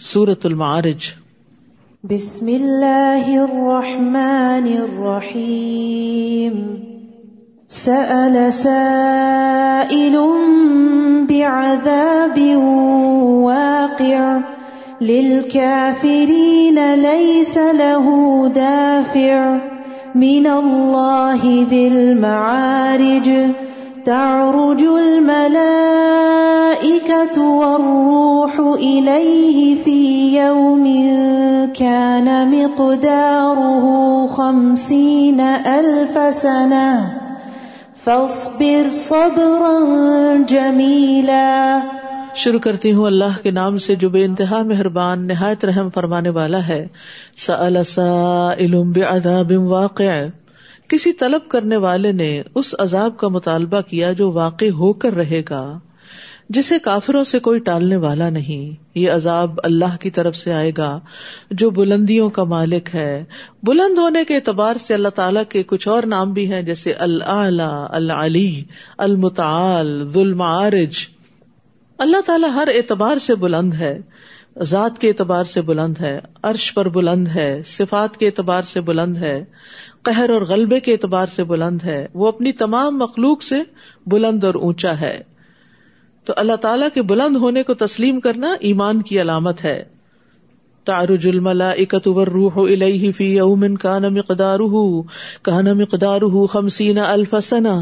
سورت المعارج. بسم اللہ الرحمن الرحیم سأل سائل بعذاب واقع. للكافرين ليس له دافع. من الله ذي المعارج. تعرج الملائكة والروح إليه في يوم كان مقداره خمسين ألف سنة. فاصبر صبرا جميلا. شروع کرتی ہوں اللہ کے نام سے جو بے انتہا مہربان، نہایت رحم فرمانے والا ہے. سأل سائل بعذاب واقع. کسی طلب کرنے والے نے اس عذاب کا مطالبہ کیا جو واقع ہو کر رہے گا، جسے کافروں سے کوئی ٹالنے والا نہیں۔ یہ عذاب اللہ کی طرف سے آئے گا، جو بلندیوں کا مالک ہے۔ بلند ہونے کے اعتبار سے اللہ تعالیٰ کے کچھ اور نام بھی ہیں، جیسے اللہ العلی، المتعال ظلم عارج اللہ تعالیٰ ہر اعتبار سے بلند ہے، ذات کے اعتبار سے بلند ہے، عرش پر بلند ہے، صفات کے اعتبار سے بلند ہے۔ قہر اور غلبے کے اعتبار سے بلند ہے۔ وہ اپنی تمام مخلوق سے بلند اور اونچا ہے۔ تو اللہ تعالیٰ کے بلند ہونے کو تسلیم کرنا ایمان کی علامت ہے۔ تارج الملا اکتور روح الیہ فی یوم کان مقدارہ کان مقدارہ خمسین الف سنہ۔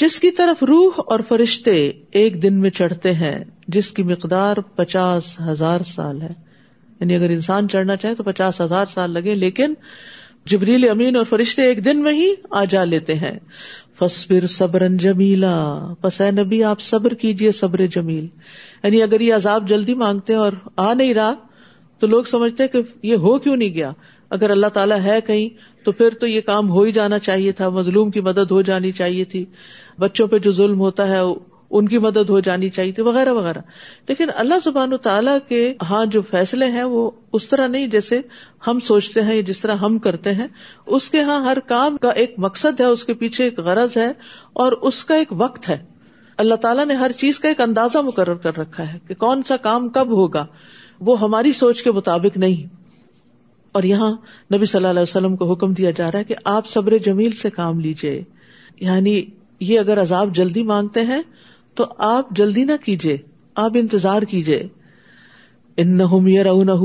جس کی طرف روح اور فرشتے ایک دن میں چڑھتے ہیں، جس کی مقدار پچاس ہزار سال ہے۔ یعنی اگر انسان چڑھنا چاہے تو پچاس ہزار سال لگے، لیکن جبریل امین اور فرشتے ایک دن میں ہی آ جا لیتے ہیں۔ فصبر صبر جمیلا۔ پس اے نبی، آپ صبر کیجیے صبر جمیل۔ یعنی اگر یہ عذاب جلدی مانگتے ہیں اور آ نہیں رہا، تو لوگ سمجھتے کہ یہ ہو کیوں نہیں گیا؟ اگر اللہ تعالیٰ ہے کہیں، تو پھر تو یہ کام ہو ہی جانا چاہیے تھا۔ مظلوم کی مدد ہو جانی چاہیے تھی۔ بچوں پہ جو ظلم ہوتا ہے ان کی مدد ہو جانی چاہیے تھی وغیرہ وغیرہ۔ لیکن اللہ زبان و تعالیٰ کے ہاں جو فیصلے ہیں وہ اس طرح نہیں جیسے ہم سوچتے ہیں یا جس طرح ہم کرتے ہیں۔ اس کے ہاں ہر کام کا ایک مقصد ہے، اس کے پیچھے ایک غرض ہے اور اس کا ایک وقت ہے۔ اللہ تعالیٰ نے ہر چیز کا ایک اندازہ مقرر کر رکھا ہے کہ کون سا کام کب ہوگا۔ وہ ہماری سوچ کے مطابق نہیں۔ اور یہاں نبی صلی اللہ علیہ وسلم کو حکم دیا جا رہا ہے کہ آپ صبر جمیل سے کام لیجیے یعنی یہ اگر عذاب جلدی مانگتے ہیں تو آپ جلدی نہ کیجیے آپ انتظار کیجیے ان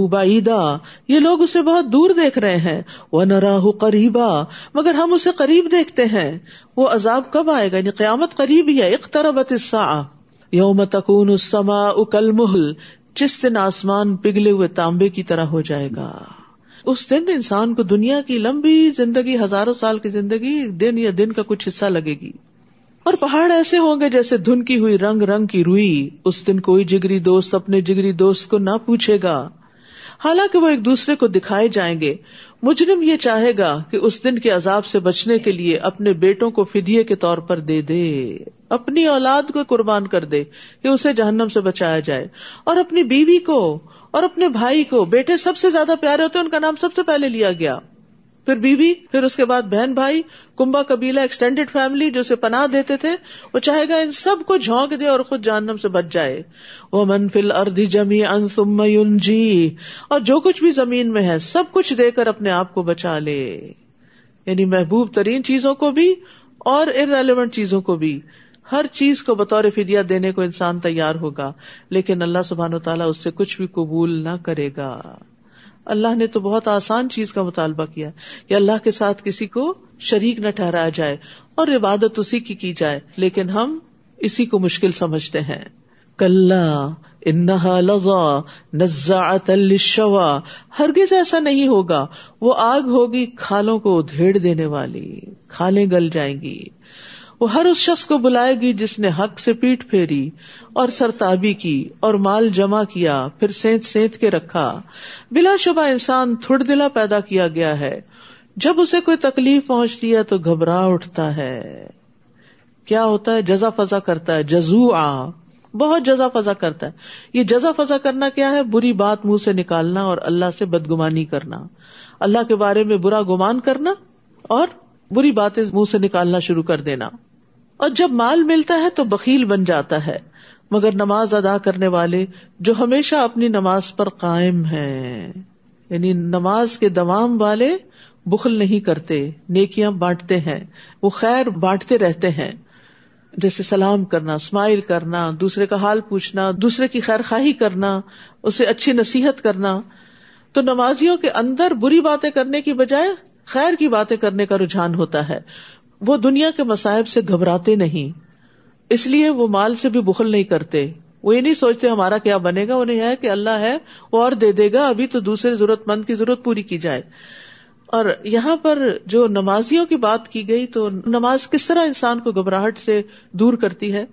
بعیدا، یہ لوگ اسے بہت دور دیکھ رہے ہیں۔ وہ نراہ قریبا مگر ہم اسے قریب دیکھتے ہیں۔ وہ عذاب کب آئے گا؟ یعنی قیامت قریب ہی ہے۔ اختربت یوم تکون اکل محل جس دن آسمان پگھلے ہوئے تانبے کی طرح ہو جائے گا۔ اس دن انسان کو دنیا کی لمبی زندگی، ہزاروں سال کی زندگی، دن یا دن کا کچھ حصہ لگے گی۔ اور پہاڑ ایسے ہوں گے جیسے دھن کی ہوئی رنگ رنگ کی روئی۔ اس دن کوئی جگری دوست اپنے جگری دوست کو نہ پوچھے گا۔ حالانکہ وہ ایک دوسرے کو دکھائے جائیں گے۔ مجرم یہ چاہے گا کہ اس دن کے عذاب سے بچنے کے لیے اپنے بیٹوں کو فدیے کے طور پر دے دے۔ اپنی اولاد کو قربان کر دے کہ اسے جہنم سے بچایا جائے۔ اور اپنی بیوی کو اور اپنے بھائی کو، بیٹے سب سے زیادہ پیارے ہوتے ان کا نام سب سے پہلے لیا گیا۔ پھر بیوی، پھر اس کے بعد بہن بھائی کمبا قبیلہ ایکسٹینڈیڈ فیملی جو اسے پناہ دیتے تھے، وہ چاہے گا ان سب کو جھونک دے اور خود جہنم سے بچ جائے۔ وہ منفل اردی جمی ان جی اور جو کچھ بھی زمین میں ہے، سب کچھ دے کر اپنے آپ کو بچا لے۔ یعنی محبوب ترین چیزوں کو بھی اور ارریلیونٹ چیزوں کو بھی۔ ہر چیز کو بطور فدیا دینے کو انسان تیار ہوگا، لیکن اللہ سبحان و تعالیٰ اس سے کچھ بھی قبول نہ کرے گا۔ اللہ نے تو بہت آسان چیز کا مطالبہ کیا کہ اللہ کے ساتھ کسی کو شریک نہ ٹھہرایا جائے اور عبادت اسی کی کی جائے، لیکن ہم اسی کو مشکل سمجھتے ہیں۔ کل انہا لذا نزا ہرگز ایسا نہیں ہوگا، وہ آگ ہوگی کھالوں کو دھیڑ دینے والی، کھالیں گل جائیں گی۔ وہ ہر اس شخص کو بلائے گی جس نے حق سے پیٹ پھیری اور سرتابی کی اور مال جمع کیا، پھر سینت سینت کے رکھا۔ بلا شبہ انسان تھوڑ دلا پیدا کیا گیا ہے۔ جب اسے کوئی تکلیف پہنچتی ہے تو گھبرا اٹھتا ہے۔ کیا ہوتا ہے؟ جزا فضا کرتا ہے۔ جزو آ بہت جزا فضا کرتا ہے۔ یہ جزا فضا کرنا کیا ہے؟ بری بات منہ سے نکالنا اور اللہ سے بدگمانی کرنا۔ اللہ کے بارے میں برا گمان کرنا اور بری باتیں منہ سے نکالنا شروع کر دینا۔ اور جب مال ملتا ہے تو بکیل بن جاتا ہے۔ مگر نماز ادا کرنے والے جو ہمیشہ اپنی نماز پر قائم ہیں۔ یعنی نماز کے دوام والے بخل نہیں کرتے، نیکیاں بانٹتے ہیں، وہ خیر بانٹتے رہتے ہیں۔ جیسے سلام کرنا، اسمائل کرنا، دوسرے کا حال پوچھنا، دوسرے کی خیر خواہی کرنا، اسے اچھی نصیحت کرنا۔ تو نمازیوں کے اندر بری باتیں کرنے کی بجائے خیر کی باتیں کرنے کا رجحان ہوتا ہے۔ وہ دنیا کے مسائب سے گھبراتے نہیں۔ اس لیے وہ مال سے بھی بخل نہیں کرتے۔ وہ یہ نہیں سوچتے ہمارا کیا بنے گا، انہیں ہے کہ اللہ ہے، وہ اور دے دے گا، ابھی تو دوسرے ضرورت مند کی ضرورت پوری کی جائے۔ اور یہاں پر جو نمازیوں کی بات کی گئی تو نماز کس طرح انسان کو گھبراہٹ سے دور کرتی ہے؟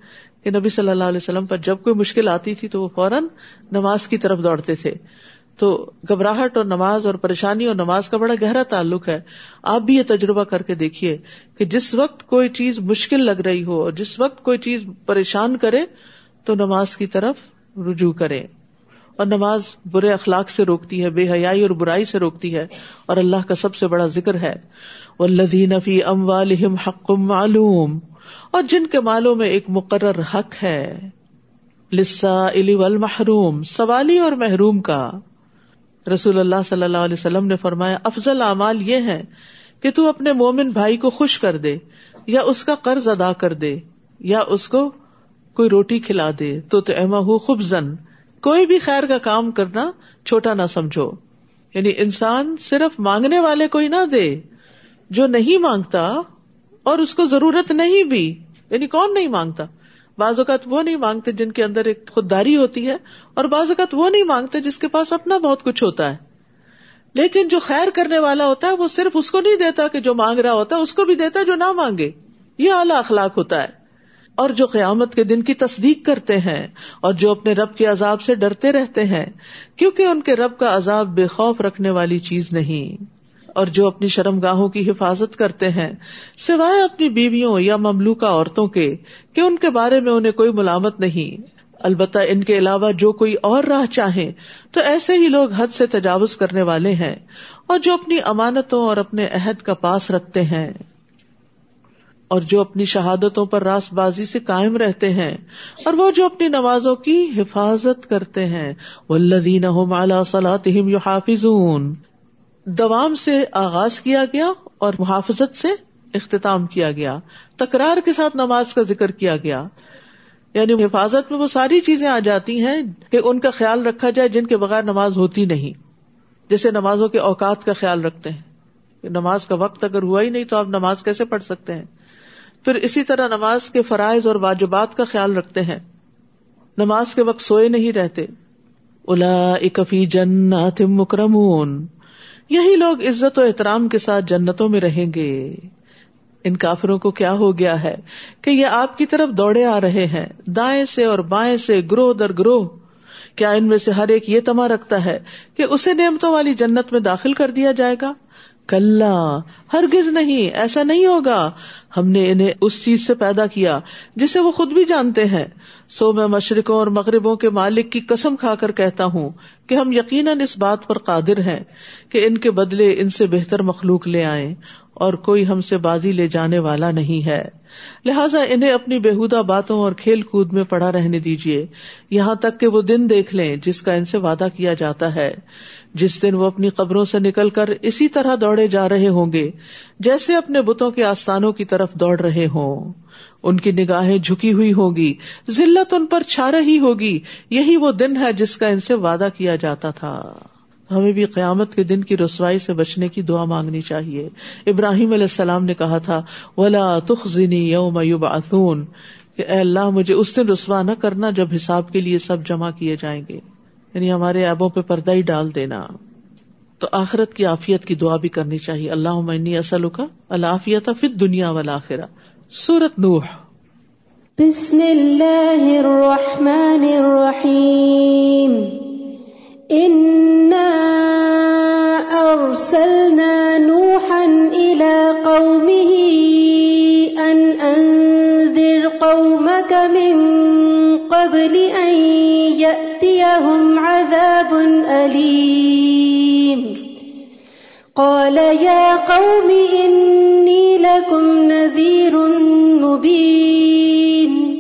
کہ نبی صلی اللہ علیہ وسلم پر جب کوئی مشکل آتی تھی تو وہ فوراً نماز کی طرف دوڑتے تھے۔ تو گھبراہٹ اور نماز اور پریشانی اور نماز کا بڑا گہرا تعلق ہے۔ آپ بھی یہ تجربہ کر کے دیکھیے کہ جس وقت کوئی چیز مشکل لگ رہی ہو اور جس وقت کوئی چیز پریشان کرے تو نماز کی طرف رجوع کرے۔ اور نماز برے اخلاق سے روکتی ہے، بے حیائی اور برائی سے روکتی ہے اور اللہ کا سب سے بڑا ذکر ہے۔ والذین فی اموالہم حق معلوم اور جن کے مالوں میں ایک مقرر حق ہے۔ للسائل والمحروم، سوالی اور محروم کا۔ رسول اللہ صلی اللہ علیہ وسلم نے فرمایا، افضل اعمال یہ ہے کہ تو اپنے مومن بھائی کو خوش کر دے، یا اس کا قرض ادا کر دے، یا اس کو کوئی روٹی کھلا دے۔ تو اما ہو خوب زن کوئی بھی خیر کا کام کرنا چھوٹا نہ سمجھو۔ یعنی انسان صرف مانگنے والے کو ہی نہ دے، جو نہیں مانگتا اور اس کو ضرورت نہیں بھی۔ یعنی کون نہیں مانگتا؟ بعض اوقات وہ نہیں مانگتے جن کے اندر ایک خودداری ہوتی ہے، اور بعض اوقات وہ نہیں مانگتے جس کے پاس اپنا بہت کچھ ہوتا ہے۔ لیکن جو خیر کرنے والا ہوتا ہے، وہ صرف اس کو نہیں دیتا کہ جو مانگ رہا ہوتا ہے، اس کو بھی دیتا ہے جو نہ مانگے۔ یہ اعلیٰ اخلاق ہوتا ہے۔ اور جو قیامت کے دن کی تصدیق کرتے ہیں، اور جو اپنے رب کے عذاب سے ڈرتے رہتے ہیں، کیونکہ ان کے رب کا عذاب بے خوف رکھنے والی چیز نہیں۔ اور جو اپنی شرم گاہوں کی حفاظت کرتے ہیں، سوائے اپنی بیویوں یا مملوکہ عورتوں کے، کہ ان کے بارے میں انہیں کوئی ملامت نہیں۔ البتہ ان کے علاوہ جو کوئی اور راہ چاہیں، تو ایسے ہی لوگ حد سے تجاوز کرنے والے ہیں اور جو اپنی امانتوں اور اپنے عہد کا پاس رکھتے ہیں۔ اور جو اپنی شہادتوں پر راس بازی سے قائم رہتے ہیں، اور وہ جو اپنی نمازوں کی حفاظت کرتے ہیں۔ والذین صلاتهم یحافظون دوام سے آغاز کیا گیا اور محافظت سے اختتام کیا گیا۔ تکرار کے ساتھ نماز کا ذکر کیا گیا۔ یعنی حفاظت میں وہ ساری چیزیں آ جاتی ہیں کہ ان کا خیال رکھا جائے جن کے بغیر نماز ہوتی نہیں۔ جیسے نمازوں کے اوقات کا خیال رکھتے ہیں۔ نماز کا وقت اگر ہوا ہی نہیں تو آپ نماز کیسے پڑھ سکتے ہیں؟ پھر اسی طرح نماز کے فرائض اور واجبات کا خیال رکھتے ہیں۔ نماز کے وقت سوئے نہیں رہتے۔ الا اکفی جنات مکرمون۔ یہی لوگ عزت و احترام کے ساتھ جنتوں میں رہیں گے۔ ان کافروں کو کیا ہو گیا ہے کہ یہ آپ کی طرف دوڑے آ رہے ہیں، دائیں سے اور بائیں سے، گروہ در گروہ۔ کیا ان میں سے ہر ایک یہ تما رکھتا ہے کہ اسے نعمتوں والی جنت میں داخل کر دیا جائے گا؟ کل ہرگز نہیں، ایسا نہیں ہوگا۔ ہم نے انہیں اس چیز سے پیدا کیا جسے وہ خود بھی جانتے ہیں۔ سو میں مشرقوں اور مغربوں کے مالک کی قسم کھا کر کہتا ہوں کہ ہم یقیناً اس بات پر قادر ہیں کہ ان کے بدلے ان سے بہتر مخلوق لے آئیں اور کوئی ہم سے بازی لے جانے والا نہیں ہے۔ لہٰذا انہیں اپنی بےحدہ باتوں اور کھیل کود میں پڑا رہنے دیجیے یہاں تک کہ وہ دن دیکھ لیں جس کا ان سے وعدہ کیا جاتا ہے۔ جس دن وہ اپنی قبروں سے نکل کر اسی طرح دوڑے جا رہے ہوں گے، جیسے اپنے بتوں کے آستانوں کی طرف دوڑ رہے ہوں۔ ان کی نگاہیں جھکی ہوئی ہوگی، ذلت ان پر چھا رہی ہوگی، یہی وہ دن ہے جس کا ان سے وعدہ کیا جاتا تھا۔ ہمیں بھی قیامت کے دن کی رسوائی سے بچنے کی دعا مانگنی چاہیے۔ ابراہیم علیہ السلام نے کہا تھا، ولا تخنی یوم یوبعثون کہ اے اللہ، مجھے اس دن رسوا نہ کرنا جب حساب کے لیے سب جمع کیے جائیں گے۔ یعنی ہمارے ایبوں پہ پردہ ہی ڈال دینا۔ تو آخرت کی آفیت کی دعا بھی کرنی چاہیے۔ اللہ عمنی اصل کا اللہ پھر دنیا والا آخرا سورت نوح. بسم اللہ الرحمن الرحیم انا ارسلنا نوحا الى قومه ان انذر قومك من قبل ان يأتيهم عذاب أليم. قال يا قوم إني لكم نذير مبين.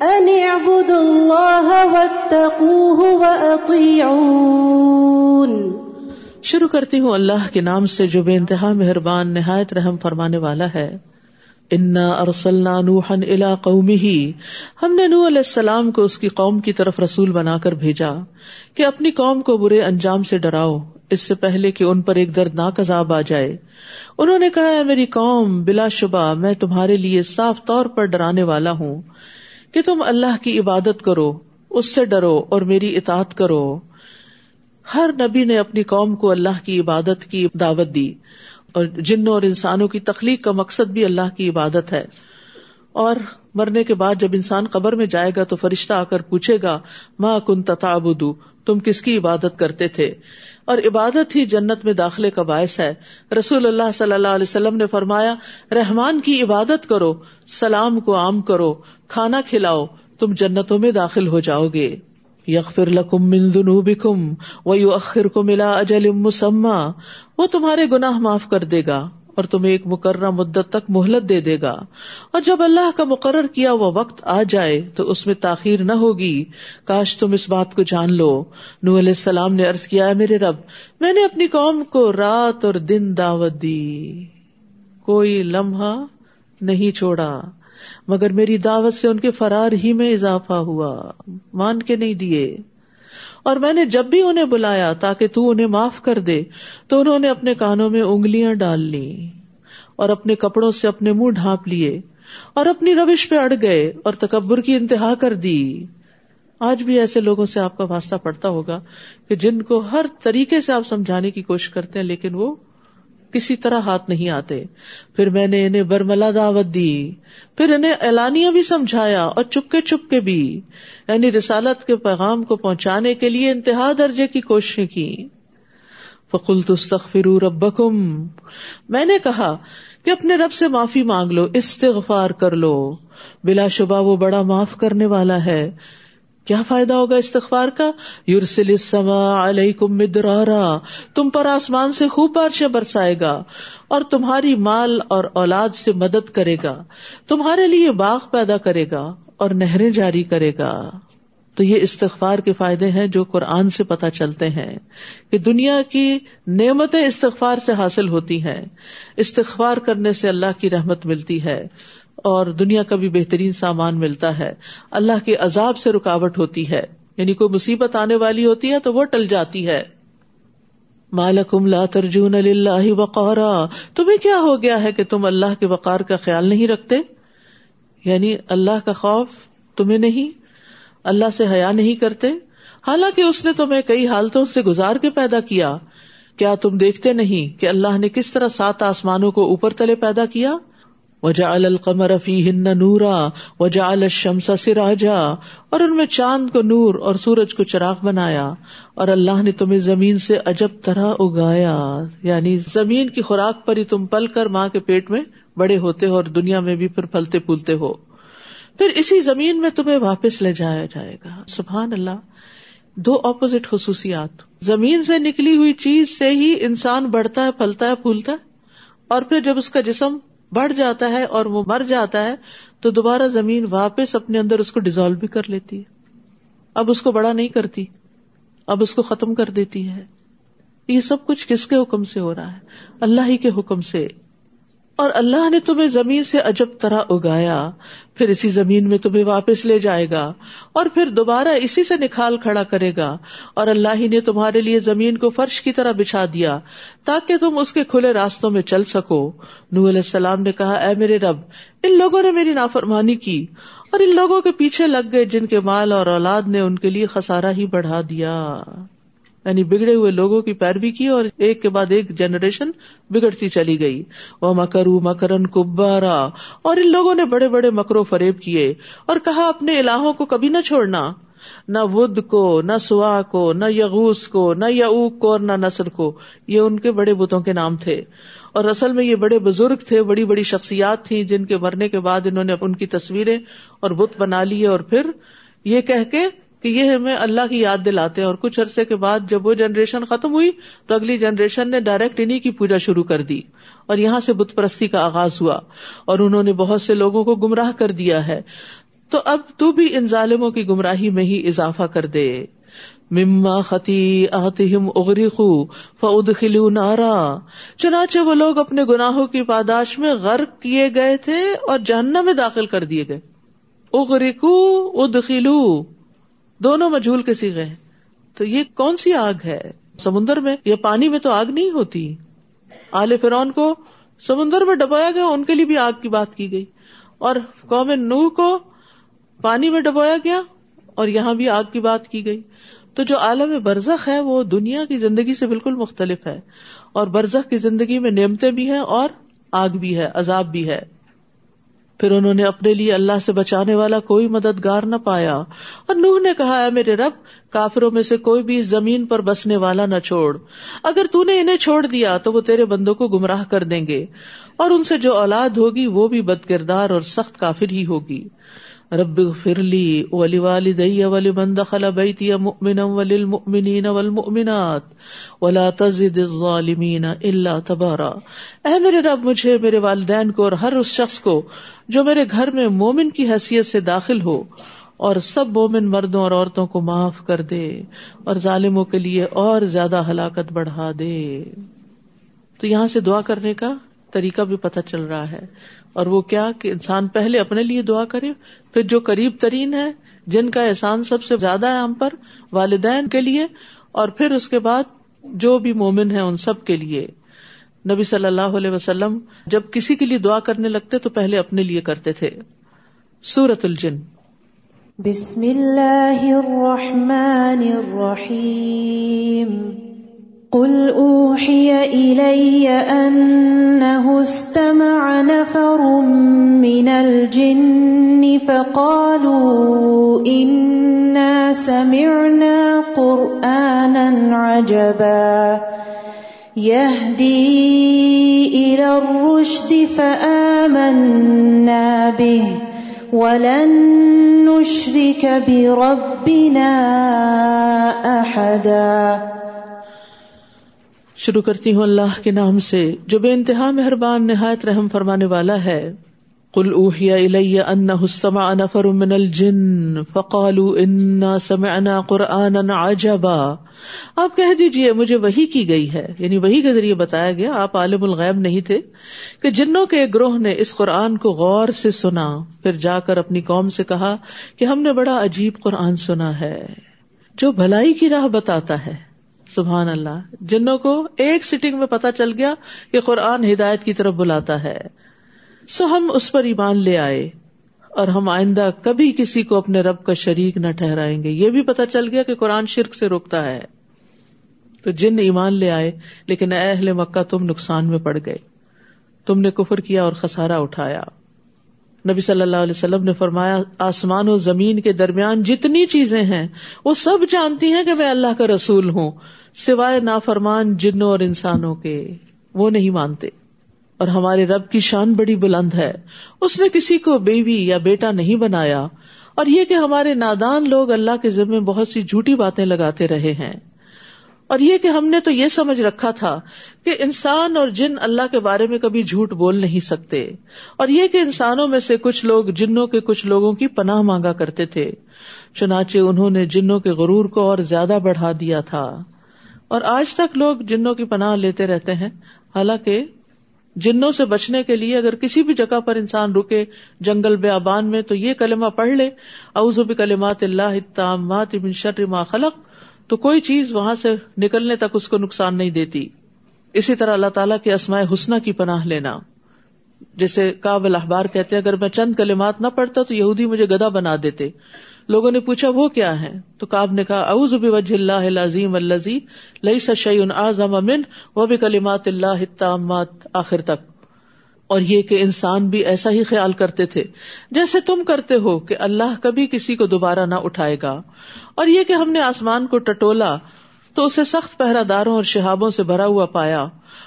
أن اعبدوا الله واتقوه وأطيعون. شروع کرتی ہوں اللہ کے نام سے جو بے انتہا مہربان، نہایت رحم فرمانے والا ہے۔ انا ارسلنا نوحا الى قومه۔ ہم نے نوح علیہ السلام کو اس کی قوم کی طرف رسول بنا کر بھیجا۔ کہ اپنی قوم کو برے انجام سے ڈراؤ، اس سے پہلے کہ ان پر ایک دردناک عذاب آ جائے۔ انہوں نے کہا ہے میری قوم، بلا شبہ میں تمہارے لیے صاف طور پر ڈرانے والا ہوں کہ تم اللہ کی عبادت کرو، اس سے ڈرو اور میری اطاعت کرو۔ ہر نبی نے اپنی قوم کو اللہ کی عبادت کی دعوت دی اور جنوں اور انسانوں کی تخلیق کا مقصد بھی اللہ کی عبادت ہے۔ اور مرنے کے بعد جب انسان قبر میں جائے گا تو فرشتہ آ کر پوچھے گا ماں کن تتابدو تم کس کی عبادت کرتے تھے؟ اور عبادت ہی جنت میں داخلے کا باعث ہے۔ رسول اللہ صلی اللہ علیہ وسلم نے فرمایا، رحمان کی عبادت کرو، سلام کو عام کرو، کھانا کھلاؤ، تم جنتوں میں داخل ہو جاؤ گے۔ یغفر لکم من ذنوبکم ویؤخرکم الى اجل مسمى وہ تمہارے گناہ معاف کر دے گا۔ اور تمہیں ایک مقررہ مدت تک مہلت دے دے گا۔ اور جب اللہ کا مقرر کیا وہ وقت آ جائے تو اس میں تاخیر نہ ہوگی۔ کاش تم اس بات کو جان لو۔ نو علیہ السلام نے عرض کیا میرے رب، میں نے اپنی قوم کو رات اور دن دعوت دی۔ کوئی لمحہ نہیں چھوڑا، مگر میری دعوت سے ان کے فرار ہی میں اضافہ ہوا۔ مان کے نہیں دیے۔ اور میں نے جب بھی انہیں بلایا تاکہ تو انہیں معاف کر دے، تو انہوں نے اپنے کانوں میں انگلیاں ڈال لی اور اپنے کپڑوں سے اپنے منہ ڈھانپ لیے اور اپنی روش پہ اڑ گئے اور تکبر کی انتہا کر دی۔ آج بھی ایسے لوگوں سے آپ کا واسطہ پڑتا ہوگا کہ جن کو ہر طریقے سے آپ سمجھانے کی کوشش کرتے ہیں، لیکن وہ کسی طرح ہاتھ نہیں آتے۔ پھر میں نے انہیں برملا دعوت دی۔ پھر انہیں اعلانیہ بھی سمجھایا اور چپکے چپکے بھی یعنی رسالت کے پیغام کو پہنچانے کے لیے انتہا درجے کی کوششیں کی۔ فکل تستخر ربکم۔ میں نے کہا کہ اپنے رب سے معافی مانگ لو، استغفار کر لو۔ بلا شبہ وہ بڑا معاف کرنے والا ہے۔ کیا فائدہ ہوگا استغفار کا؟ یورسل علیکم مدرارا، تم پر آسمان سے خوب بارشیں برسائے گا اور تمہاری مال اور اولاد سے مدد کرے گا، تمہارے لیے باغ پیدا کرے گا اور نہریں جاری کرے گا۔ تو یہ استغفار کے فائدے ہیں جو قرآن سے پتہ چلتے ہیں کہ دنیا کی نعمتیں استغفار سے حاصل ہوتی ہیں۔ استغفار کرنے سے اللہ کی رحمت ملتی ہے۔ اور دنیا کا بھی بہترین سامان ملتا ہے۔ اللہ کے عذاب سے رکاوٹ ہوتی ہے۔ یعنی کوئی مصیبت آنے والی ہوتی ہے تو وہ ٹل جاتی ہے۔ مالکم لا ترجون اللہ وقارا۔ تمہیں کیا ہو گیا ہے کہ تم اللہ کے وقار کا خیال نہیں رکھتے؟ یعنی اللہ کا خوف تمہیں نہیں، اللہ سے حیا نہیں کرتے۔ حالانکہ اس نے تمہیں کئی حالتوں سے گزار کے پیدا کیا۔ کیا تم دیکھتے نہیں کہ اللہ نے کس طرح سات آسمانوں کو اوپر تلے پیدا کیا؟ وجا القمر فی نورا وجا الشمس سراجا، اور ان میں چاند کو نور اور سورج کو چراغ بنایا، اور اللہ نے تمہیں زمین سے عجب طرح اگایا یعنی زمین کی خوراک پر ہی تم پل کر ماں کے پیٹ میں بڑے ہوتے ہو اور دنیا میں بھی پھر پھلتے پھولتے ہو۔ پھر اسی زمین میں تمہیں واپس لے جایا جائے گا۔ سبحان اللہ۔ دو اپوزٹ خصوصیات۔ زمین سے نکلی ہوئی چیز سے ہی انسان بڑھتا ہے، پھلتا ہے، پھولتا ہے، اور پھر جب اس کا جسم بڑھ جاتا ہے اور وہ مر جاتا ہے تو دوبارہ زمین واپس اپنے اندر اس کو ڈیزالو بھی کر لیتی ہے۔ اب اس کو بڑا نہیں کرتی، اب اس کو ختم کر دیتی ہے۔ یہ سب کچھ کس کے حکم سے ہو رہا ہے؟ اللہ ہی کے حکم سے۔ اور اللہ نے تمہیں زمین سے عجب طرح اگایا، پھر اسی زمین میں تمہیں واپس لے جائے گا، اور پھر دوبارہ اسی سے نکال کھڑا کرے گا، اور اللہ ہی نے تمہارے لیے زمین کو فرش کی طرح بچھا دیا، تاکہ تم اس کے کھلے راستوں میں چل سکو۔ نو علیہ السلام نے کہا، اے میرے رب، ان لوگوں نے میری نافرمانی کی، اور ان لوگوں کے پیچھے لگ گئے جن کے مال اور اولاد نے ان کے لیے خسارا ہی بڑھا دیا۔ یعنی بگڑے ہوئے لوگوں کی پیروی کی اور ایک کے بعد ایک جنریشن بگڑتی چلی گئی۔ وہ مکرو مکرن کبارا اور ان لوگوں نے بڑے بڑے مکرو فریب کیے اور کہا، اپنے الہوں کو کبھی نہ چھوڑنا۔ نہ ود کو، نہ سوا کو، نہ یغوس کو، نہ یعوق کو اور نہ نسل کو۔ یہ ان کے بڑے بتوں کے نام تھے۔ اور اصل میں یہ بڑے بزرگ تھے، بڑی بڑی شخصیات تھیں، جن کے مرنے کے بعد انہوں نے ان کی تصویریں اور بت بنا لیے اور پھر یہ کہہ کے کہ یہ ہمیں اللہ کی یاد دلاتے اور کچھ عرصے کے بعد جب وہ جنریشن ختم ہوئی تو اگلی جنریشن نے ڈائریکٹ انہیں کی پوجا شروع کر دی اور یہاں سے بت پرستی کا آغاز ہوا اور انہوں نے بہت سے لوگوں کو گمراہ کر دیا ہے۔ تو اب تو بھی ان ظالموں کی گمراہی میں ہی اضافہ کر دے۔ مما خطی آتہم اغرقو فادخلوا نارا۔ چنانچہ وہ لوگ اپنے گناہوں کی پاداش میں غرق کیے گئے تھے اور جہنم میں داخل کر دیے گئے۔ اغرقو، ادخلو۔ دونوں مجھول کے سیگے تو یہ کون سی آگ ہے؟ سمندر میں؟ یا پانی میں تو آگ نہیں ہوتی۔ آل فرون کو سمندر میں ڈبویا گیا، ان کے لیے بھی آگ کی بات کی گئی۔ اور قوم نو کو پانی میں ڈبویا گیا اور یہاں بھی آگ کی بات کی گئی۔ تو جو عالم برزخ ہے، وہ دنیا کی زندگی سے بالکل مختلف ہے۔ اور برزخ کی زندگی میں نعمتیں بھی ہیں اور آگ بھی ہے، عذاب بھی ہے۔ پھر انہوں نے اپنے لیے اللہ سے بچانے والا کوئی مددگار نہ پایا۔ اور نوح نے کہا ہے میرے رب، کافروں میں سے کوئی بھی زمین پر بسنے والا نہ چھوڑ۔ اگر تو نے انہیں چھوڑ دیا، تو وہ تیرے بندوں کو گمراہ کر دیں گے۔ اور ان سے جو اولاد ہوگی، وہ بھی بد کردار اور سخت کافر ہی ہوگی۔ رب فرلی ولی والدی ولی من دخل بیتی مؤمنا وللمؤمنین والمؤمنات ولا تزد الظالمین الا تبارا۔ اے میرے رب، مجھے میرے والدین کو اور ہر اس شخص کو جو میرے گھر میں مومن کی حیثیت سے داخل ہو اور سب مومن مردوں اور عورتوں کو معاف کر دے اور ظالموں کے لیے اور زیادہ ہلاکت بڑھا دے۔ تو یہاں سے دعا کرنے کا طریقہ بھی پتہ چل رہا ہے۔ اور وہ کیا کہ انسان پہلے اپنے لیے دعا کرے، پھر جو قریب ترین ہے، جن کا احسان سب سے زیادہ ہے ہم پر، والدین کے لیے، اور پھر اس کے بعد جو بھی مومن ہے ان سب کے لیے۔ نبی صلی اللہ علیہ وسلم جب کسی کے لیے دعا کرنے لگتے تو پہلے اپنے لیے کرتے تھے۔ سورت الجن۔ بسم اللہ الرحمن الرحیم۔ قل اوحي الي انه استمع نفر من الجن فقالوا انا سمعنا قرانا عجبا يهدي الى الرشد فامنا به ولن نشرك بربنا احدا شروع کرتی ہوں اللہ کے نام سے، جو بے انتہا مہربان، نہایت رحم فرمانے والا ہے۔ کل اوہیا الیہ ان استمع نفر من الجن فقالوا انا سمعنا قرآنا عجبا۔ آپ کہہ دیجیے، مجھے وہی کی گئی ہے۔ یعنی وہی کے ذریعے بتایا گیا، آپ عالم الغیب نہیں تھے کہ جنوں کے ایک گروہ نے اس قرآن کو غور سے سنا۔ پھر جا کر اپنی قوم سے کہا کہ ہم نے بڑا عجیب قرآن سنا ہے، جو بھلائی کی راہ بتاتا ہے۔ سبحان اللہ، جنوں کو ایک سیٹنگ میں پتا چل گیا کہ قرآن ہدایت کی طرف بلاتا ہے۔ سو ہم اس پر ایمان لے آئے اور ہم آئندہ کبھی کسی کو اپنے رب کا شریک نہ ٹھہرائیں گے۔ یہ بھی پتا چل گیا کہ قرآن شرک سے روکتا ہے۔ تو جن ایمان لے آئے، لیکن اے اہل مکہ، تم نقصان میں پڑ گئے۔ تم نے کفر کیا اور خسارا اٹھایا۔ نبی صلی اللہ علیہ وسلم نے فرمایا، آسمان و زمین کے درمیان جتنی چیزیں ہیں، وہ سب جانتی ہیں کہ میں اللہ کا رسول ہوں۔ سوائے نافرمان جنوں اور انسانوں کے، وہ نہیں مانتے۔ اور ہمارے رب کی شان بڑی بلند ہے۔ اس نے کسی کو بیوی یا بیٹا نہیں بنایا۔ اور یہ کہ ہمارے نادان لوگ اللہ کے ذمے بہت سی جھوٹی باتیں لگاتے رہے ہیں۔ اور یہ کہ ہم نے تو یہ سمجھ رکھا تھا کہ انسان اور جن اللہ کے بارے میں کبھی جھوٹ بول نہیں سکتے۔ اور یہ کہ انسانوں میں سے کچھ لوگ جنوں کے کچھ لوگوں کی پناہ مانگا کرتے تھے۔ چنانچہ انہوں نے جنوں کے غرور کو اور زیادہ بڑھا دیا تھا۔ اور آج تک لوگ جنوں کی پناہ لیتے رہتے ہیں، حالانکہ جنوں سے بچنے کے لیے اگر کسی بھی جگہ پر انسان رکے جنگل بیابان میں تو یہ کلمہ پڑھ لے اوزب کلمات اللہ شر ما خلق، تو کوئی چیز وہاں سے نکلنے تک اس کو نقصان نہیں دیتی۔ اسی طرح اللہ تعالیٰ کے اسماء حسنہ کی پناہ لینا۔ جیسے کابل احبار کہتے اگر میں چند کلمات نہ پڑھتا تو یہودی مجھے گدا بنا دیتے۔ لوگوں نے پوچھا، وہ کیا ہے تو کاب نے کہا اوز بھی اللہ عظیم الزی لئی سشعین اعظم امن وہ کلیمات اللہ تعمات آخر تک۔ اور یہ کہ انسان بھی ایسا ہی خیال کرتے تھے جیسے تم کرتے ہو کہ اللہ کبھی کسی کو دوبارہ نہ اٹھائے گا۔ اور یہ کہ ہم نے آسمان کو ٹٹولا تو اسے سخت پہرا داروں اور شہابوں سے بھرا ہوا پایا۔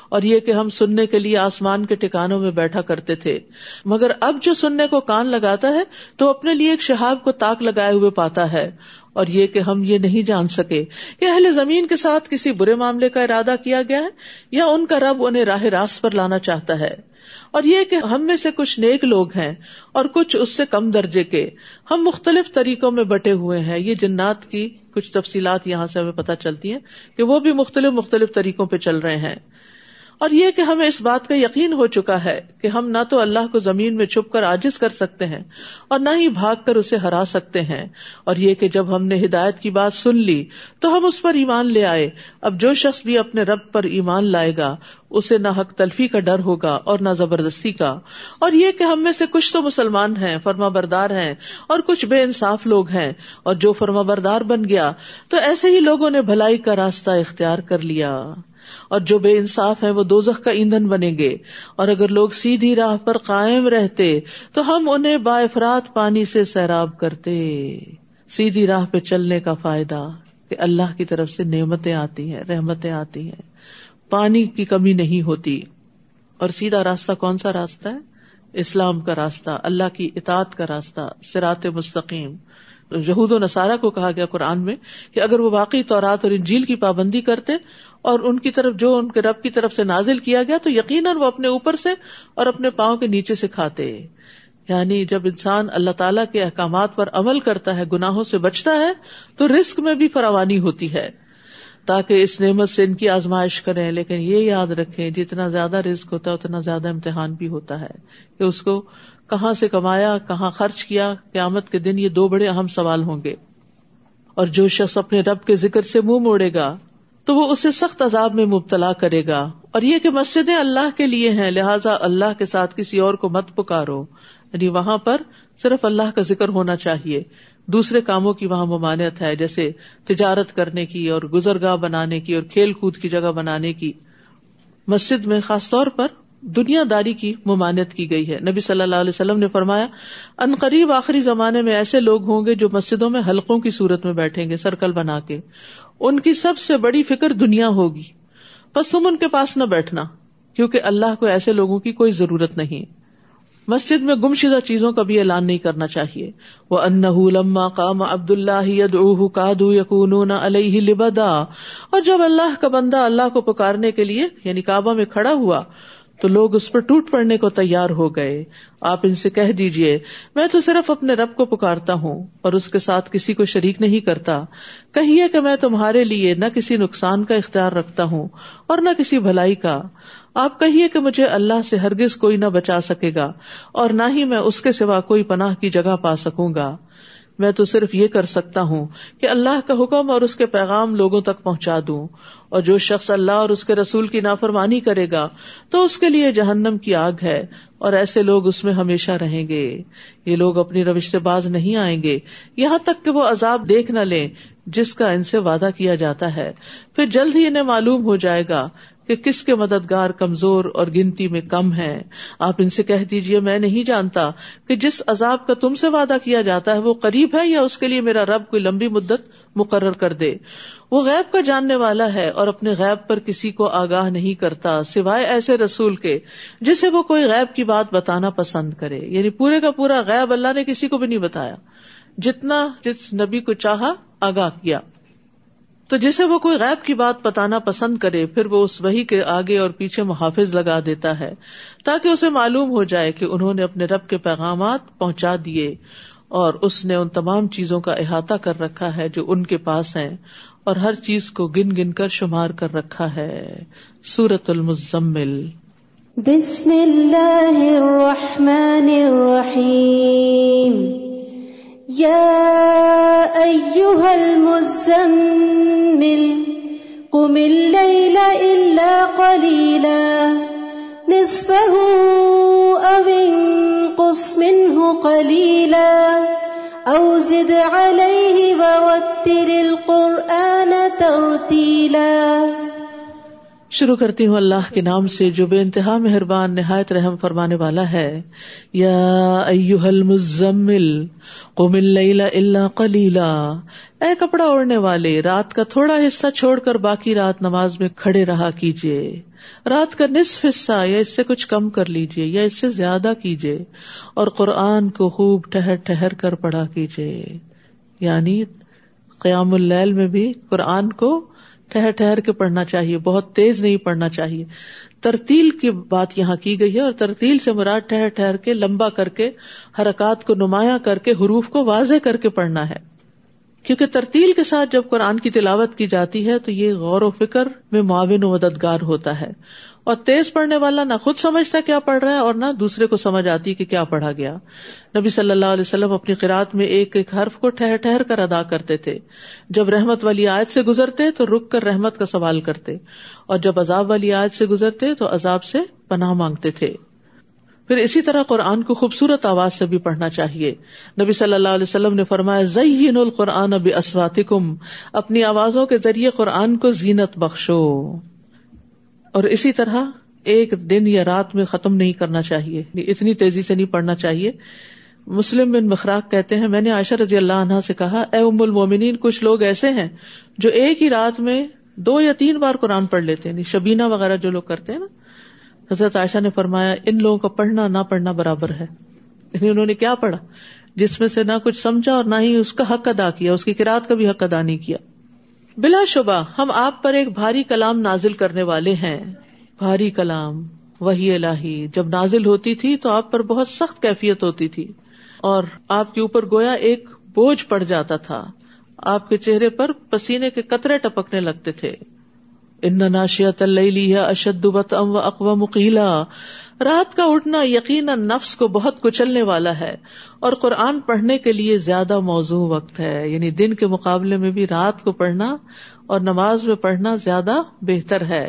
اور یہ کہ ہم سننے کے لیے آسمان کے ٹھکانوں میں بیٹھا کرتے تھے۔ مگر اب جو سننے کو کان لگاتا ہے، تو اپنے لیے ایک شہاب کو تاک لگائے ہوئے پاتا ہے۔ اور یہ کہ ہم یہ نہیں جان سکے کہ اہل زمین کے ساتھ کسی برے معاملے کا ارادہ کیا گیا ہے، یا ان کا رب انہیں راہ راست پر لانا چاہتا ہے۔ اور یہ کہ ہم میں سے کچھ نیک لوگ ہیں اور کچھ اس سے کم درجے کے۔ ہم مختلف طریقوں میں بٹے ہوئے ہیں۔ یہ جنات کی کچھ تفصیلات یہاں سے ہمیں پتہ چلتی ہیں کہ وہ بھی مختلف مختلف طریقوں پہ چل رہے ہیں۔ اور یہ کہ ہمیں اس بات کا یقین ہو چکا ہے کہ ہم نہ تو اللہ کو زمین میں چھپ کر آجز کر سکتے ہیں اور نہ ہی بھاگ کر اسے ہرا سکتے ہیں۔ اور یہ کہ جب ہم نے ہدایت کی بات سن لی تو ہم اس پر ایمان لے آئے۔ اب جو شخص بھی اپنے رب پر ایمان لائے گا، اسے نہ حق تلفی کا ڈر ہوگا اور نہ زبردستی کا۔ اور یہ کہ ہم میں سے کچھ تو مسلمان ہیں فرما بردار ہیں اور کچھ بے انصاف لوگ ہیں۔ اور جو فرما بردار بن گیا تو ایسے ہی لوگوں نے بھلائی کا راستہ اختیار کر لیا۔ اور جو بے انصاف ہے وہ دوزخ کا ایندھن بنیں گے۔ اور اگر لوگ سیدھی راہ پر قائم رہتے، تو ہم انہیں با افراد پانی سے سیراب کرتے۔ سیدھی راہ پہ چلنے کا فائدہ کہ اللہ کی طرف سے نعمتیں آتی ہیں، رحمتیں آتی ہیں۔ پانی کی کمی نہیں ہوتی۔ اور سیدھا راستہ کون سا راستہ ہے؟ اسلام کا راستہ، اللہ کی اطاعت کا راستہ سرات مستقیم۔ یہود و نصارہ کو کہا گیا قرآن میں کہ اگر وہ واقعی طورات اور انجیل کی پابندی کرتے اور ان کی طرف جو ان کے رب کی طرف سے نازل کیا گیا تو یقیناً وہ اپنے اوپر سے اور اپنے پاؤں کے نیچے سے کھاتے۔ یعنی جب انسان اللہ تعالیٰ کے احکامات پر عمل کرتا ہے، گناہوں سے بچتا ہے، تو رسک میں بھی فراوانی ہوتی ہے۔ تاکہ اس نعمت سے ان کی آزمائش کریں، لیکن یہ یاد رکھیں، جتنا زیادہ رسک ہوتا ہے، اتنا زیادہ امتحان بھی ہوتا ہے کہ اس کو کہاں سے کمایا، کہاں خرچ کیا، قیامت کے دن یہ دو بڑے اہم سوال ہوں گے۔ اور جو شخص اپنے رب کے ذکر سے منہ موڑے گا، تو وہ اسے سخت عذاب میں مبتلا کرے گا۔ اور یہ کہ مسجدیں اللہ کے لیے ہیں، لہٰذا اللہ کے ساتھ کسی اور کو مت پکارو۔ یعنی وہاں پر صرف اللہ کا ذکر ہونا چاہیے۔ دوسرے کاموں کی وہاں ممانعت ہے، جیسے تجارت کرنے کی اور گزرگاہ بنانے کی اور کھیل کود کی جگہ بنانے کی۔ مسجد میں خاص طور پر دنیا داری کی ممانعت کی گئی ہے۔ نبی صلی اللہ علیہ وسلم نے فرمایا، ان قریب آخری زمانے میں ایسے لوگ ہوں گے جو مسجدوں میں حلقوں کی صورت میں بیٹھیں گے، سرکل بنا کے۔ ان کی سب سے بڑی فکر دنیا ہوگی۔ بس تم ان کے پاس نہ بیٹھنا، کیونکہ اللہ کو ایسے لوگوں کی کوئی ضرورت نہیں۔ مسجد میں گمشدہ چیزوں کا بھی اعلان نہیں کرنا چاہیے۔ وہ ان لما قام عبد اللہ کادو یقون علیہ لبدا۔ اور جب اللہ کا بندہ اللہ کو پکارنے کے لیے یعنی کعبہ میں کھڑا ہوا تو لوگ اس پر ٹوٹ پڑنے کو تیار ہو گئے۔ آپ ان سے کہہ دیجیے میں تو صرف اپنے رب کو پکارتا ہوں اور اس کے ساتھ کسی کو شریک نہیں کرتا۔ کہیے کہ میں تمہارے لیے نہ کسی نقصان کا اختیار رکھتا ہوں اور نہ کسی بھلائی کا۔ آپ کہیے کہ مجھے اللہ سے ہرگز کوئی نہ بچا سکے گا اور نہ ہی میں اس کے سوا کوئی پناہ کی جگہ پا سکوں گا۔ میں تو صرف یہ کر سکتا ہوں کہ اللہ کا حکم اور اس کے پیغام لوگوں تک پہنچا دوں۔ اور جو شخص اللہ اور اس کے رسول کی نافرمانی کرے گا، تو اس کے لیے جہنم کی آگ ہے اور ایسے لوگ اس میں ہمیشہ رہیں گے۔ یہ لوگ اپنی روش سے باز نہیں آئیں گے۔ یہاں تک کہ وہ عذاب دیکھ نہ لیں، جس کا ان سے وعدہ کیا جاتا ہے۔ پھر جلد ہی انہیں معلوم ہو جائے گا کہ کس کے مددگار کمزور اور گنتی میں کم ہے آپ ان سے کہہ دیجیے میں نہیں جانتا کہ جس عذاب کا تم سے وعدہ کیا جاتا ہے، وہ قریب ہے یا اس کے لیے میرا رب کوئی لمبی مدت مقرر کر دے؟ وہ غیب کا جاننے والا ہے اور اپنے غیب پر کسی کو آگاہ نہیں کرتا، سوائے ایسے رسول کے جسے وہ کوئی غیب کی بات بتانا پسند کرے۔ یعنی پورے کا پورا غیب اللہ نے کسی کو بھی نہیں بتایا۔ جتنا جس نبی کو چاہا، آگاہ کیا۔ تو جسے وہ کوئی غیب کی بات بتانا پسند کرے، پھر وہ اس وہی کے آگے اور پیچھے محافظ لگا دیتا ہے، تاکہ اسے معلوم ہو جائے کہ انہوں نے اپنے رب کے پیغامات پہنچا دیے اور اس نے ان تمام چیزوں کا احاطہ کر رکھا ہے جو ان کے پاس ہیں اور ہر چیز کو گن گن کر شمار کر رکھا ہے۔ سورت المزمل۔ بسم اللہ الرحمن الرحیم۔ یا ایوہ المزمل قم اللیل الا قلیلا نصفه او انقص منه قلیلا او زد علیہ ورتل القرآن ترتیلا شروع کرتی ہوں اللہ کے نام سے جو بے انتہا مہربان نہایت رحم فرمانے والا ہے۔ یا ایوہ المزمل، قم اللیل الا قلیلا۔ اے کپڑا اوڑھنے والے، رات کا تھوڑا حصہ چھوڑ کر باقی رات نماز میں کھڑے رہا کیجیے رات کا نصف حصہ یا اس سے کچھ کم کر لیجیے یا اس سے زیادہ کیجیے اور قرآن کو خوب ٹہر ٹہر کر پڑھا کیجیے یعنی قیام اللیل میں بھی قرآن کو ٹھہر ٹھہر کے پڑھنا چاہیے، بہت تیز نہیں پڑھنا چاہیے۔ ترتیل کی بات یہاں کی گئی ہے اور ترتیل سے مراد ٹھہر ٹھہر کے، لمبا کر کے، حرکات کو نمایاں کر کے، حروف کو واضح کر کے پڑھنا ہے۔ کیونکہ ترتیل کے ساتھ جب قرآن کی تلاوت کی جاتی ہے تو یہ غور و فکر میں معاون و مددگار ہوتا ہے۔ اور تیز پڑھنے والا نہ خود سمجھتا کیا پڑھ رہا ہے اور نہ دوسرے کو سمجھ آتی کہ کیا پڑھا گیا۔ نبی صلی اللہ علیہ وسلم اپنی قرآت میں ایک ایک حرف کو ٹھہر ٹھہر کر ادا کرتے تھے۔ جب رحمت والی آیت سے گزرتے تو رک کر رحمت کا سوال کرتے۔ اور جب عذاب والی آیت سے گزرتے تو عذاب سے پناہ مانگتے تھے۔ پھر اسی طرح قرآن کو خوبصورت آواز سے بھی پڑھنا چاہیے۔ نبی صلی اللہ علیہ وسلم نے فرمایا زین القرآن اب اسواتکم اپنی آوازوں کے ذریعے قرآن کو زینت بخشو۔ اور اسی طرح ایک دن یا رات میں ختم نہیں کرنا چاہیے۔ اتنی تیزی سے نہیں پڑھنا چاہیے۔ مسلم بن مخراق کہتے ہیں، میں نے عائشہ رضی اللہ عنہ سے کہا، اے ام المومنین، کچھ لوگ ایسے ہیں جو ایک ہی رات میں دو یا تین بار قرآن پڑھ لیتے ہیں۔ یعنی شبینہ وغیرہ جو لوگ کرتے ہیں نا، حضرت عائشہ نے فرمایا، ان لوگوں کا پڑھنا نہ پڑھنا برابر ہے۔ یعنی انہوں نے کیا پڑھا؟ جس میں سے نہ کچھ سمجھا اور نہ ہی اس کا حق ادا کیا، اس کی کراط کا بھی حق ادا نہیں کیا۔ بلا شبہ ہم آپ پر ایک بھاری کلام نازل کرنے والے ہیں۔ بھاری کلام وہی الہی۔ جب نازل ہوتی تھی تو آپ پر بہت سخت کیفیت ہوتی تھی اور آپ کے اوپر گویا ایک بوجھ پڑ جاتا تھا۔ آپ کے چہرے پر پسینے کے قطرے ٹپکنے لگتے تھے۔ ان ناشیت اللہ اشد ام و اقوا رات کا اٹھنا یقینا نفس کو بہت کچلنے والا ہے اور قرآن پڑھنے کے لیے زیادہ موزوں وقت ہے یعنی دن کے مقابلے میں بھی رات کو پڑھنا اور نماز میں پڑھنا زیادہ بہتر ہے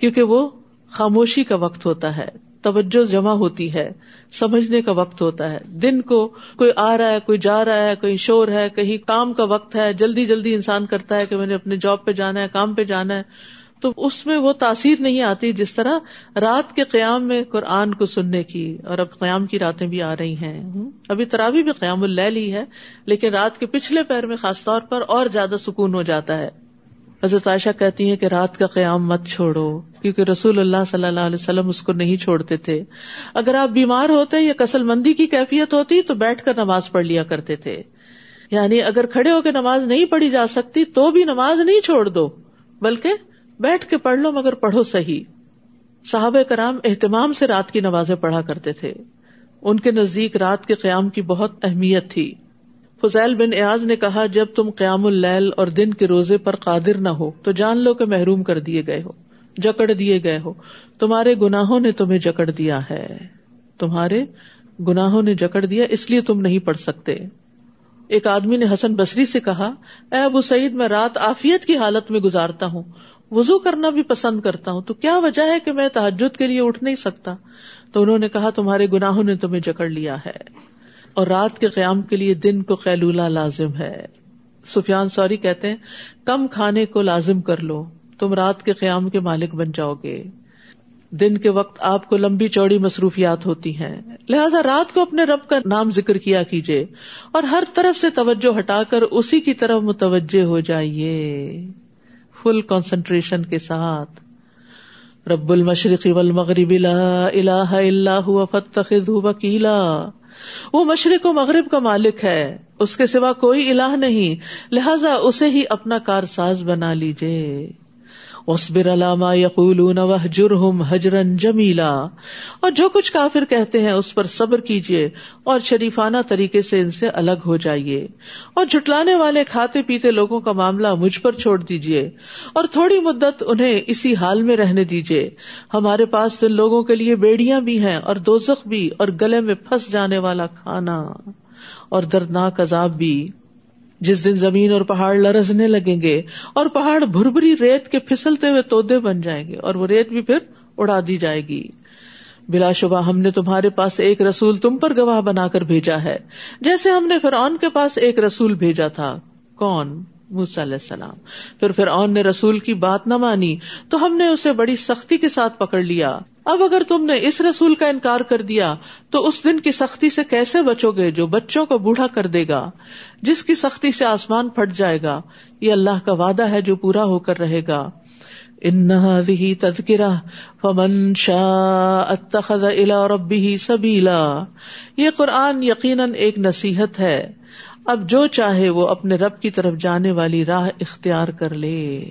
کیونکہ وہ خاموشی کا وقت ہوتا ہے، توجہ جمع ہوتی ہے، سمجھنے کا وقت ہوتا ہے۔ دن کو کوئی آ رہا ہے، کوئی جا رہا ہے، کوئی شور ہے، کہیں کام کا وقت ہے، جلدی جلدی انسان کرتا ہے کہ میں نے اپنے جاب پہ جانا ہے، کام پہ جانا ہے۔ تو اس میں وہ تاثیر نہیں آتی جس طرح رات کے قیام میں قرآن کو سننے کی اور اب قیام کی راتیں بھی آ رہی ہیں۔ ابھی تراوی بھی قیام اللیل ہی ہے، لیکن رات کے پچھلے پیر میں خاص طور پر اور زیادہ سکون ہو جاتا ہے۔ حضرت عائشہ کہتی ہیں کہ رات کا قیام مت چھوڑو، کیونکہ رسول اللہ صلی اللہ علیہ وسلم اس کو نہیں چھوڑتے تھے۔ اگر آپ بیمار ہوتے یا کسل مندی کی کیفیت ہوتی تو بیٹھ کر نماز پڑھ لیا کرتے تھے۔ یعنی اگر کھڑے ہو کے نماز نہیں پڑھی جا سکتی تو بھی نماز نہیں چھوڑ دو، بلکہ بیٹھ کے پڑھ لو مگر پڑھو صحیح۔ صحابہ کرام اہتمام سے رات کی نمازیں پڑھا کرتے تھے۔ ان کے نزدیک رات کے قیام کی بہت اہمیت تھی۔ فضیل بن ایاز نے کہا، جب تم قیام اللیل اور دن کے روزے پر قادر نہ ہو تو جان لو کہ محروم کر دیے گئے ہو، جکڑ دیے گئے ہو۔ تمہارے گناہوں نے تمہیں جکڑ دیا ہے۔ تمہارے گناہوں نے جکڑ دیا، اس لیے تم نہیں پڑھ سکتے۔ ایک آدمی نے حسن بصری سے کہا، اے ابو سعید، میں رات آفیت کی حالت میں گزارتا ہوں۔ وزو کرنا بھی پسند کرتا ہوں تو کیا وجہ ہے کہ میں تحجد کے لیے اٹھ نہیں سکتا؟ تو انہوں نے کہا تمہارے گناہوں نے تمہیں جکڑ لیا ہے۔ اور رات کے قیام کے لیے دن کو قیلولہ لازم ہے۔ سفیان سوری کہتے ہیں، کم کھانے کو لازم کر لو، تم رات کے قیام کے مالک بن جاؤ گے۔ دن کے وقت آپ کو لمبی چوڑی مصروفیات ہوتی ہیں۔ لہذا رات کو اپنے رب کا نام ذکر کیا کیجیے اور ہر طرف سے توجہ ہٹا کر اسی کی طرف متوجہ ہو جائیے۔ فل کانسنٹریشن کے ساتھ۔ رب المشرق والمغرب لا الہ الا ہوا فاتخذه وکیلا۔ وہ مشرق و مغرب کا مالک ہے، اس کے سوا کوئی الہ نہیں، لہذا اسے ہی اپنا کار ساز بنا لیجیے وصبر علامہ یقول جرہم حجرن جمیلا۔ اور جو کچھ کافر کہتے ہیں اس پر صبر کیجیے اور شریفانہ طریقے سے ان سے الگ ہو جائیے۔ اور جھٹلانے والے کھاتے پیتے لوگوں کا معاملہ مجھ پر چھوڑ دیجیے اور تھوڑی مدت انہیں اسی حال میں رہنے دیجیے ہمارے پاس تو لوگوں کے لیے بیڑیاں بھی ہیں اور دوزخ بھی اور گلے میں پھنس جانے والا کھانا۔ اور دردناک عذاب بھی۔ جس دن زمین اور پہاڑ لرزنے لگیں گے اور پہاڑ بھربری ریت کے پھسلتے ہوئے تودے بن جائیں گے اور وہ ریت بھی پھر اڑا دی جائے گی۔ بلا شبہ ہم نے تمہارے پاس ایک رسول تم پر گواہ بنا کر بھیجا ہے، جیسے ہم نے فرعون کے پاس ایک رسول بھیجا تھا۔ کون؟ علیہ السلام۔ پھر فرعون نے رسول کی بات نہ مانی، تو ہم نے اسے بڑی سختی کے ساتھ پکڑ لیا۔ اب اگر تم نے اس رسول کا انکار کر دیا، تو اس دن کی سختی سے کیسے بچو گے جو بچوں کو بوڑھا کر دے گا؟ جس کی سختی سے آسمان پھٹ جائے گا، یہ اللہ کا وعدہ ہے جو پورا ہو کر رہے گا۔ ان تذکرہ، فمن شاہ اتخذ الى ربه سبیلا۔ یہ قرآن یقیناً ایک نصیحت ہے۔ اب جو چاہے وہ اپنے رب کی طرف جانے والی راہ اختیار کر لے۔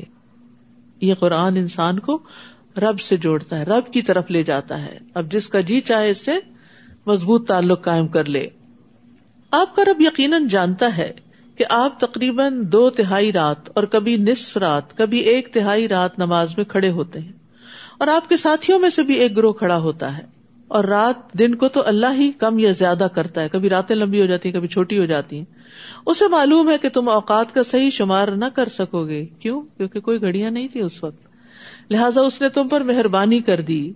یہ قرآن انسان کو رب سے جوڑتا ہے، رب کی طرف لے جاتا ہے۔ اب جس کا جی چاہے اس سے مضبوط تعلق قائم کر لے۔ آپ کا رب یقیناً جانتا ہے کہ آپ تقریباً دو تہائی رات اور کبھی نصف رات، کبھی ایک تہائی رات نماز میں کھڑے ہوتے ہیں۔ اور آپ کے ساتھیوں میں سے بھی ایک گروہ کھڑا ہوتا ہے۔ اور رات دن کو تو اللہ ہی کم یا زیادہ کرتا ہے۔ کبھی راتیں لمبی ہو جاتی ہیں، کبھی چھوٹی ہو جاتی ہیں۔ اسے معلوم ہے کہ تم اوقات کا صحیح شمار نہ کر سکو گے۔ کیوں؟ کیونکہ کوئی گھڑیاں نہیں تھی اس وقت۔ لہٰذا اس نے تم پر مہربانی کر دی۔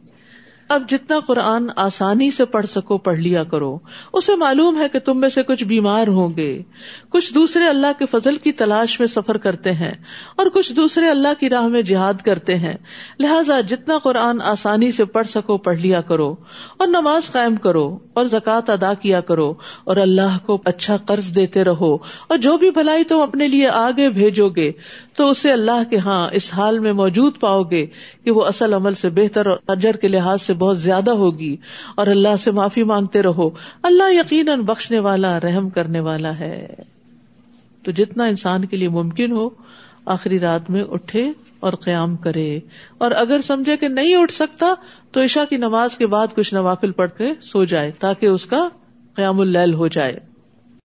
اب جتنا قرآن آسانی سے پڑھ سکو، پڑھ لیا کرو۔ اسے معلوم ہے کہ تم میں سے کچھ بیمار ہوں گے۔ کچھ دوسرے اللہ کے فضل کی تلاش میں سفر کرتے ہیں اور کچھ دوسرے اللہ کی راہ میں جہاد کرتے ہیں۔ لہٰذا جتنا قرآن آسانی سے پڑھ سکو، پڑھ لیا کرو۔ اور نماز قائم کرو اور زکوٰۃ ادا کیا کرو۔ اور اللہ کو اچھا قرض دیتے رہو۔ اور جو بھی بھلائی تم اپنے لیے آگے بھیجو گے، تو اسے اللہ کے ہاں اس حال میں موجود پاؤ گے کہ وہ اصل عمل سے بہتر اور اجر کے لحاظ سے بہت زیادہ ہوگی اور اللہ سے معافی مانگتے رہو۔ اللہ یقیناً بخشنے والا، رحم کرنے والا ہے۔ تو جتنا انسان کے لیے ممکن ہو، آخری رات میں اٹھے اور قیام کرے۔ اور اگر سمجھے کہ نہیں اٹھ سکتا، تو عشا کی نماز کے بعد کچھ نوافل پڑھ کے سو جائے تاکہ اس کا قیام اللیل ہو جائے۔